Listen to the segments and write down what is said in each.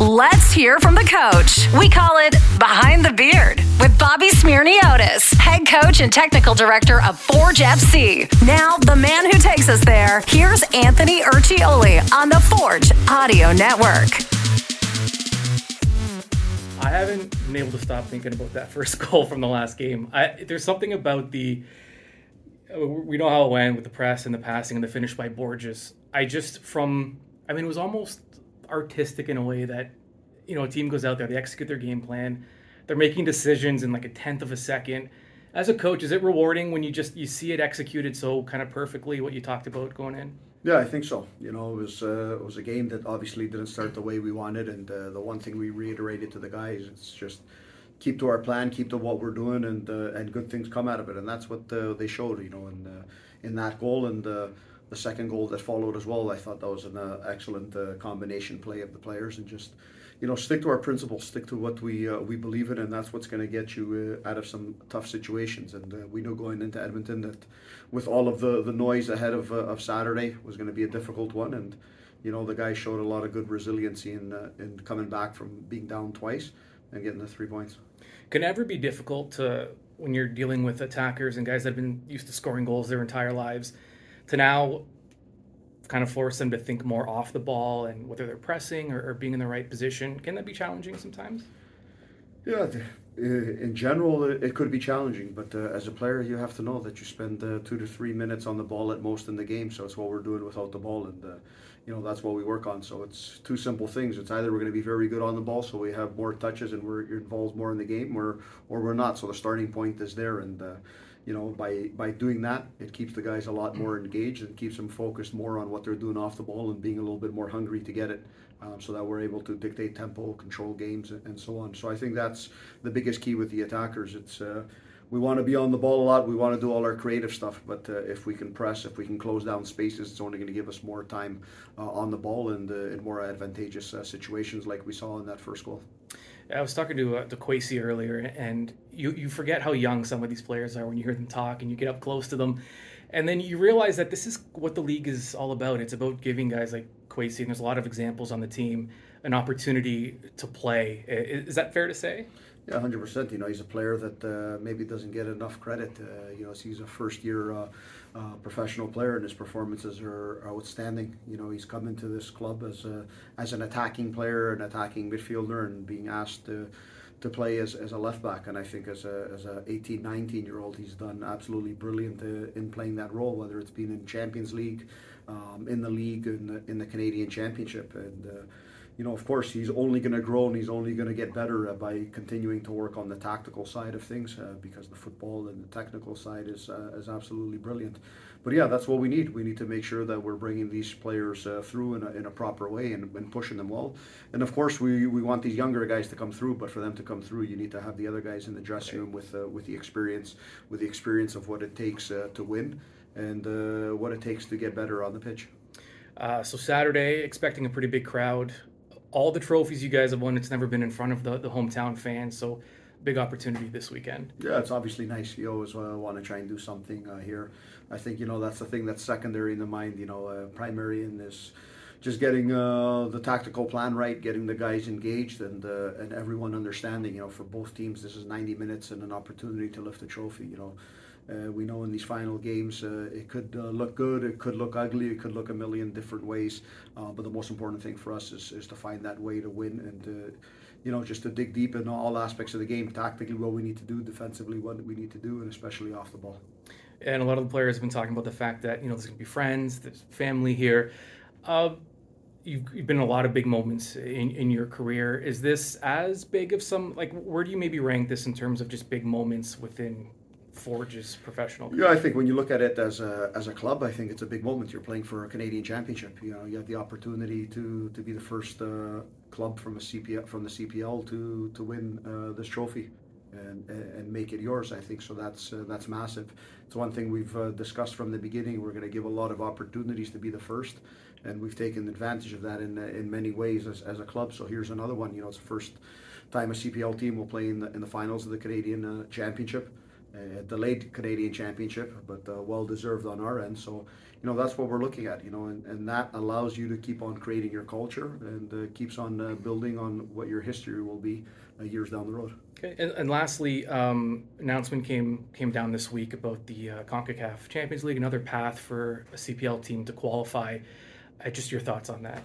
Let's hear from the coach. We call it Behind the Beard with Bobby Smyrniotis, head coach and technical director of Forge FC. Now, the man who takes us there, here's Anthony Urciuoli on the Forge Audio Network. I haven't been able to stop thinking about that first goal from the last game. I, there's something about the we know how it went with the press and the passing and the finish by Borges. I just from I mean it was almost artistic in a way that you know a team goes out there, they execute their game plan, they're making decisions in like a tenth of a second. As a coach, is it rewarding when you just you see it executed so kind of perfectly what you talked about going in? Yeah, I think so. You know, it was uh, it was a game that obviously didn't start the way we wanted, and uh, the one thing we reiterated to the guys, it's just keep to our plan, keep to what we're doing, and uh, and good things come out of it, and that's what uh, they showed. You know, in uh, in that goal and uh, the second goal that followed as well. I thought that was an uh, excellent uh, combination play of the players, and just you know stick to our principles, stick to what we uh, we believe in, and that's what's going to get you out of some tough situations. And we knew going into Edmonton that with all of the, the noise ahead of, uh, of Saturday was going to be a difficult one. And, you know, the guys showed a lot of good resiliency in, uh, in coming back from being down twice and getting the three points. Can ever be difficult to, when you're dealing with attackers and guys that have been used to scoring goals their entire lives, to now kind of force them to think more off the ball and whether they're pressing or, or being in the right position? Can that be challenging sometimes? Yeah, in general, it could be challenging, but uh, as a player, you have to know that you spend uh, two to three minutes on the ball at most in the game. So it's what we're doing without the ball, and uh, you know that's what we work on. So it's two simple things. It's either we're going to be very good on the ball, so we have more touches and we're involved more in the game, or or we're not. So the starting point is there, and uh, you know by by doing that, it keeps the guys a lot more engaged and keeps them focused more on what they're doing off the ball and being a little bit more hungry to get it um, so that we're able to dictate tempo, control games, and so on. So I think that's the biggest key with the attackers. It's uh, we want to be on the ball a lot. We want to do all our creative stuff, but uh, if we can press, if we can close down spaces, it's only going to give us more time uh, on the ball and uh, in more advantageous uh, situations, like we saw in that first goal. I was talking to uh, to Kwasi earlier, and you you forget how young some of these players are when you hear them talk and you get up close to them, and then you realize that this is what the league is all about. It's about giving guys like Kwasi, and there's a lot of examples on the team, an opportunity to play. Is, that fair to say? Yeah, hundred percent. You know, he's a player that uh, maybe doesn't get enough credit. Uh, you know, he's a first-year uh, uh, professional player, and his performances are, outstanding. You know, he's come into this club as a, as an attacking player, an attacking midfielder, and being asked to to play as, as a left back. And I think as a as a 18, 19 year old, he's done absolutely brilliant uh, in playing that role. Whether it's been in Champions League um, in the league in the, in the Canadian Championship. And, uh, you know, of course, he's only going to grow and he's only going to get better uh, by continuing to work on the tactical side of things uh, because the football and the technical side is, uh, is absolutely brilliant. But yeah, that's what we need. We need to make sure that we're bringing these players uh, through in a, in a proper way and, and pushing them well. And of course, we, we want these younger guys to come through, but for them to come through, you need to have the other guys in the dressing room with, uh, with the experience, with the experience of what it takes to win and uh, what it takes to get better on the pitch. Uh, so Saturday, expecting a pretty big crowd. All the trophies you guys have won, it's never been in front of the, the hometown fans. So big opportunity this weekend. Yeah, it's obviously nice. You always uh, want to try and do something uh, here. I think you know that's the thing that's secondary in the mind. You know, uh, primary in this, just getting uh, the tactical plan right, getting the guys engaged, and uh, and everyone understanding. You know, for both teams, this is 90 minutes and an opportunity to lift a trophy. You know, uh, we know in these final games uh, it could uh, look good, it could look ugly, it could look a million different ways. Uh, but the most important thing for us is, is to find that way to win and to, you know just to dig deep in all aspects of the game, tactically what we need to do, defensively what we need to do, and especially off the ball. And a lot of the players have been talking about the fact that you know there's going to be friends, there's family here. Uh, you've, you've, been in a lot of big moments in, in your career. Is this as big of some like where do you maybe rank this in terms of just big moments within Forge's professional? Yeah, I think when you look at it as a, as a club, I think it's a big moment. You're playing for a Canadian championship. You know, you have the opportunity to, to be the first uh, club from a CPL from the CPL to to win uh, this trophy. And, and make it yours. I think so. That's uh, that's massive. It's one thing we've uh, discussed from the beginning. We're going to give a lot of opportunities to be the first, and we've taken advantage of that in in many ways as, as a club. So here's another one. You know, it's the first time a CPL team will play in the in the finals of the Canadian uh, Championship a delayed Canadian Championship, but uh, well deserved on our end. So, you know, that's what we're looking at, you know, and, and that allows you to keep on creating your culture and uh, keeps on uh, building on what your history will be uh, years down the road. Okay. And, and lastly, um, announcement came came down this week about the uh, Concacaf Champions League, another path for a CPL team to qualify. Uh, just your thoughts on that?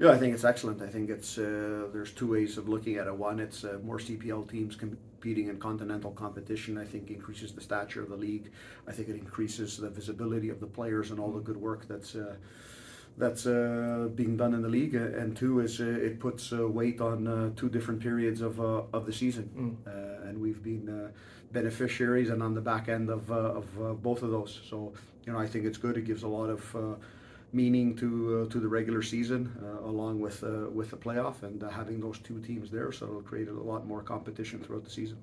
Yeah, I think it's excellent. I think it's uh, there's two ways of looking at it. One, it's uh, more CPL teams competing in continental competition. I think increases the stature of the league. I think it increases the visibility of the players and all the good work that's uh, that's uh, being done in the league. And two is uh, it puts uh, weight on two different periods of of the season, mm. and we've been beneficiaries and on the back end of of both of those. So you know, I think it's good. It gives a lot of meaning to uh, to the regular season, uh, along with uh, with the playoff, and having those two teams there, so it'll create a lot more competition throughout the season.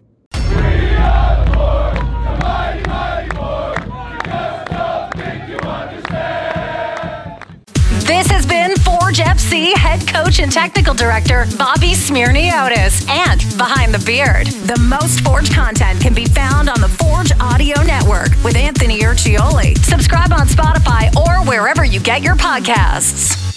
This has been Forge FC coach and technical director Bobby Smyrniotis and Behind the Beard. The most Forge content can be found on the Forge Audio Network with Anthony Urciuoli. Subscribe on Spotify or wherever you get your podcasts.